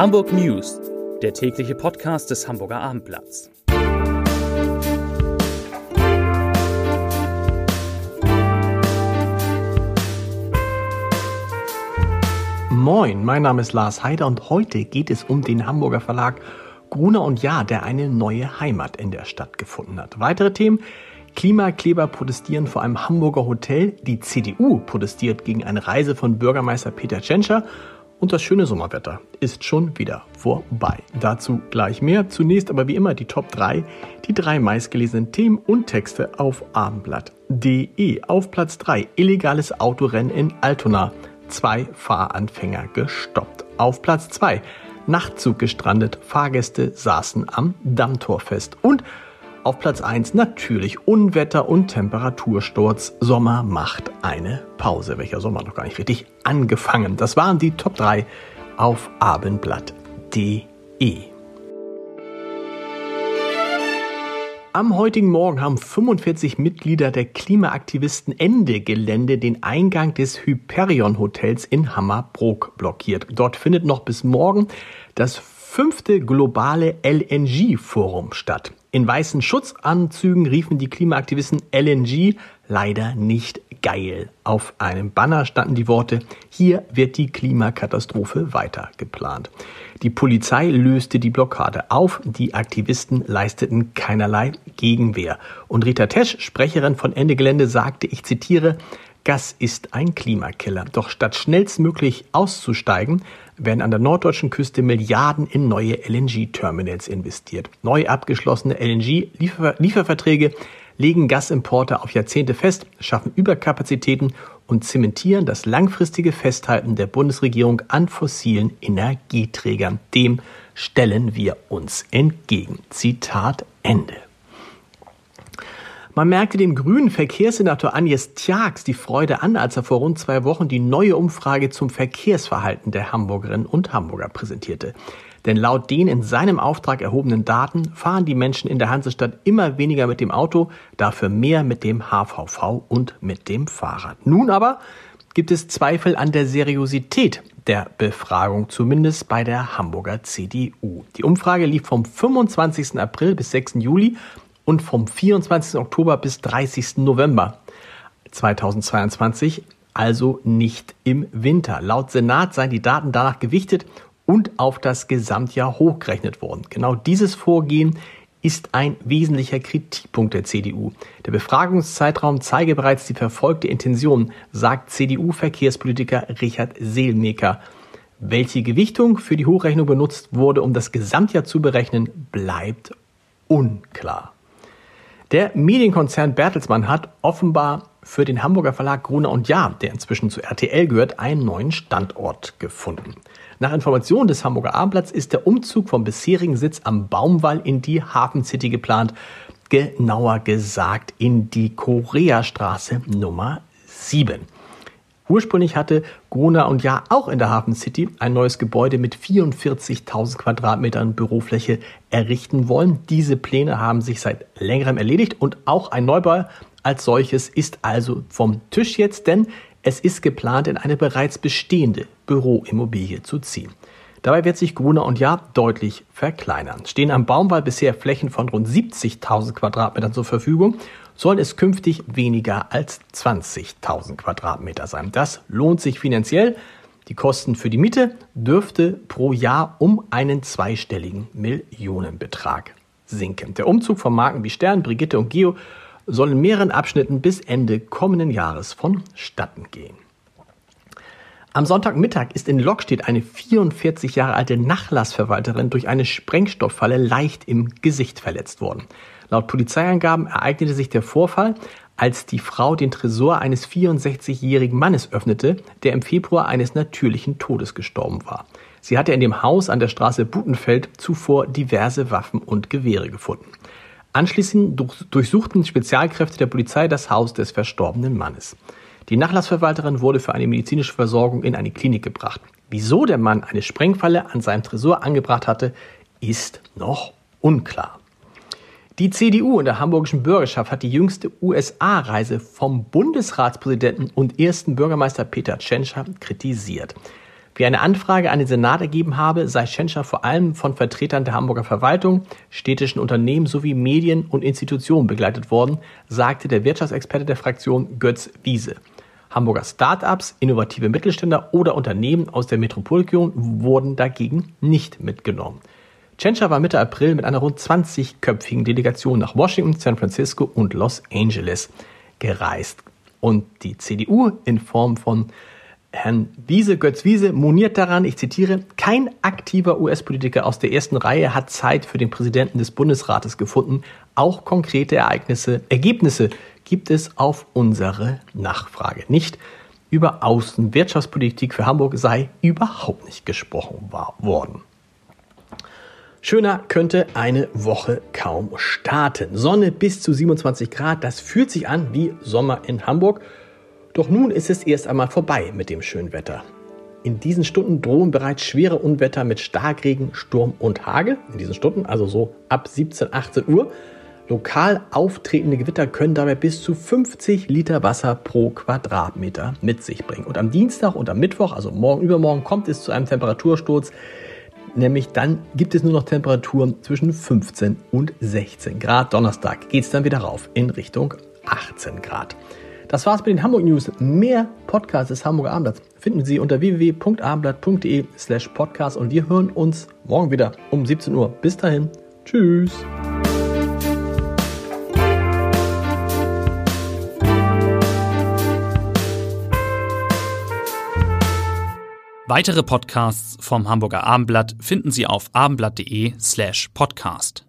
Hamburg News, der tägliche Podcast des Hamburger Abendblatts. Moin, mein Name ist Lars Heider und heute geht es um den Hamburger Verlag Gruner und Jahr, der eine neue Heimat in der Stadt gefunden hat. Weitere Themen Klimakleber protestieren vor einem Hamburger Hotel, die CDU protestiert gegen eine Reise von Bürgermeister Peter Tschentscher und das schöne Sommerwetter ist schon wieder vorbei. Dazu gleich mehr. Zunächst aber wie immer die Top 3, die drei meistgelesenen Themen und Texte auf abendblatt.de. Auf Platz 3 illegales Autorennen in Altona. Zwei Fahranfänger gestoppt. Auf Platz 2 Nachtzug gestrandet. Fahrgäste saßen am Dammtor fest. Und auf Platz 1 natürlich Unwetter und Temperatursturz. Sommer macht eine Pause. Welcher Sommer noch gar nicht richtig angefangen. Das waren die Top 3 auf abendblatt.de. Am heutigen Morgen haben 45 Mitglieder der Klimaaktivisten Ende Gelände den Eingang des Hyperion Hotels in Hammerbrook blockiert. Dort findet noch bis morgen das fünfte globale LNG-Forum statt. In weißen Schutzanzügen riefen die Klimaaktivisten LNG leider nicht geil. Auf einem Banner standen die Worte, hier wird die Klimakatastrophe weiter geplant. Die Polizei löste die Blockade auf, die Aktivisten leisteten keinerlei Gegenwehr. Und Rita Tesch, Sprecherin von Ende Gelände, sagte, ich zitiere, Gas ist ein Klimakiller. Doch statt schnellstmöglich auszusteigen, werden an der norddeutschen Küste Milliarden in neue LNG-Terminals investiert. Neu abgeschlossene LNG-Lieferverträge legen Gasimporte auf Jahrzehnte fest, schaffen Überkapazitäten und zementieren das langfristige Festhalten der Bundesregierung an fossilen Energieträgern. Dem stellen wir uns entgegen. Zitat Ende. Man merkte dem grünen Verkehrssenator Agnes Tjax die Freude an, als er vor rund zwei Wochen die neue Umfrage zum Verkehrsverhalten der Hamburgerinnen und Hamburger präsentierte. Denn laut den in seinem Auftrag erhobenen Daten fahren die Menschen in der Hansestadt immer weniger mit dem Auto, dafür mehr mit dem HVV und mit dem Fahrrad. Nun aber gibt es Zweifel an der Seriosität der Befragung, zumindest bei der Hamburger CDU. Die Umfrage lief vom 25. April bis 6. Juli und vom 24. Oktober bis 30. November 2022, also nicht im Winter. Laut Senat seien die Daten danach gewichtet und auf das Gesamtjahr hochgerechnet worden. Genau dieses Vorgehen ist ein wesentlicher Kritikpunkt der CDU. Der Befragungszeitraum zeige bereits die verfolgte Intention, sagt CDU-Verkehrspolitiker Richard Seelmecker. Welche Gewichtung für die Hochrechnung benutzt wurde, um das Gesamtjahr zu berechnen, bleibt unklar. Der Medienkonzern Bertelsmann hat offenbar für den Hamburger Verlag Gruner und Jahr, der inzwischen zu RTL gehört, einen neuen Standort gefunden. Nach Informationen des Hamburger Abendblatts ist der Umzug vom bisherigen Sitz am Baumwall in die Hafen City geplant, genauer gesagt in die Koreastraße Nummer 7. Ursprünglich hatte Gruner und Jahr auch in der Hafen City ein neues Gebäude mit 44.000 Quadratmetern Bürofläche errichten wollen. Diese Pläne haben sich seit längerem erledigt und auch ein Neubau als solches ist also vom Tisch jetzt, denn es ist geplant, in eine bereits bestehende Büroimmobilie zu ziehen. Dabei wird sich Gruner und Jahr deutlich verkleinern. Stehen am Baumwall bisher Flächen von rund 70.000 Quadratmetern zur Verfügung, sollen es künftig weniger als 20.000 Quadratmeter sein. Das lohnt sich finanziell. Die Kosten für die Miete dürfte pro Jahr um einen zweistelligen Millionenbetrag sinken. Der Umzug von Marken wie Stern, Brigitte und Geo soll in mehreren Abschnitten bis Ende kommenden Jahres vonstatten gehen. Am Sonntagmittag ist in Lockstedt eine 44 Jahre alte Nachlassverwalterin durch eine Sprengstofffalle leicht im Gesicht verletzt worden. Laut Polizeiangaben ereignete sich der Vorfall, als die Frau den Tresor eines 64-jährigen Mannes öffnete, der im Februar eines natürlichen Todes gestorben war. Sie hatte in dem Haus an der Straße Butenfeld zuvor diverse Waffen und Gewehre gefunden. Anschließend durchsuchten Spezialkräfte der Polizei das Haus des verstorbenen Mannes. Die Nachlassverwalterin wurde für eine medizinische Versorgung in eine Klinik gebracht. Wieso der Mann eine Sprengfalle an seinem Tresor angebracht hatte, ist noch unklar. Die CDU in der hamburgischen Bürgerschaft hat die jüngste USA-Reise vom Bundesratspräsidenten und ersten Bürgermeister Peter Tschentscher kritisiert. Wie eine Anfrage an den Senat ergeben habe, sei Schenscher vor allem von Vertretern der Hamburger Verwaltung, städtischen Unternehmen sowie Medien und Institutionen begleitet worden, sagte der Wirtschaftsexperte der Fraktion Götz Wiese. Hamburger Start-ups, innovative Mittelständler oder Unternehmen aus der Metropolregion wurden dagegen nicht mitgenommen. Tschentscher war Mitte April mit einer rund 20-köpfigen Delegation nach Washington, San Francisco und Los Angeles gereist. Und die CDU in Form von Herrn Wiese, Götz Wiese, moniert daran, ich zitiere, kein aktiver US-Politiker aus der ersten Reihe hat Zeit für den Präsidenten des Bundesrates gefunden. Auch konkrete Ereignisse, Ergebnisse gibt es auf unsere Nachfrage nicht. Über Außenwirtschaftspolitik für Hamburg sei überhaupt nicht gesprochen worden. Schöner könnte eine Woche kaum starten. Sonne bis zu 27 Grad, das fühlt sich an wie Sommer in Hamburg. Doch nun ist es erst einmal vorbei mit dem schönen Wetter. In diesen Stunden drohen bereits schwere Unwetter mit Starkregen, Sturm und Hagel. In diesen Stunden, also so ab 17, 18 Uhr. Lokal auftretende Gewitter können dabei bis zu 50 Liter Wasser pro Quadratmeter mit sich bringen. Und am Dienstag und am Mittwoch, also morgen übermorgen, kommt es zu einem Temperatursturz. Nämlich dann gibt es nur noch Temperaturen zwischen 15 und 16 Grad. Donnerstag geht es dann wieder rauf in Richtung 18 Grad. Das war's mit den Hamburg News. Mehr Podcasts des Hamburger Abendblatts finden Sie unter www.abendblatt.de slash podcast und wir hören uns morgen wieder um 17 Uhr. Bis dahin. Tschüss. Weitere Podcasts vom Hamburger Abendblatt finden Sie auf abendblatt.de slash podcast.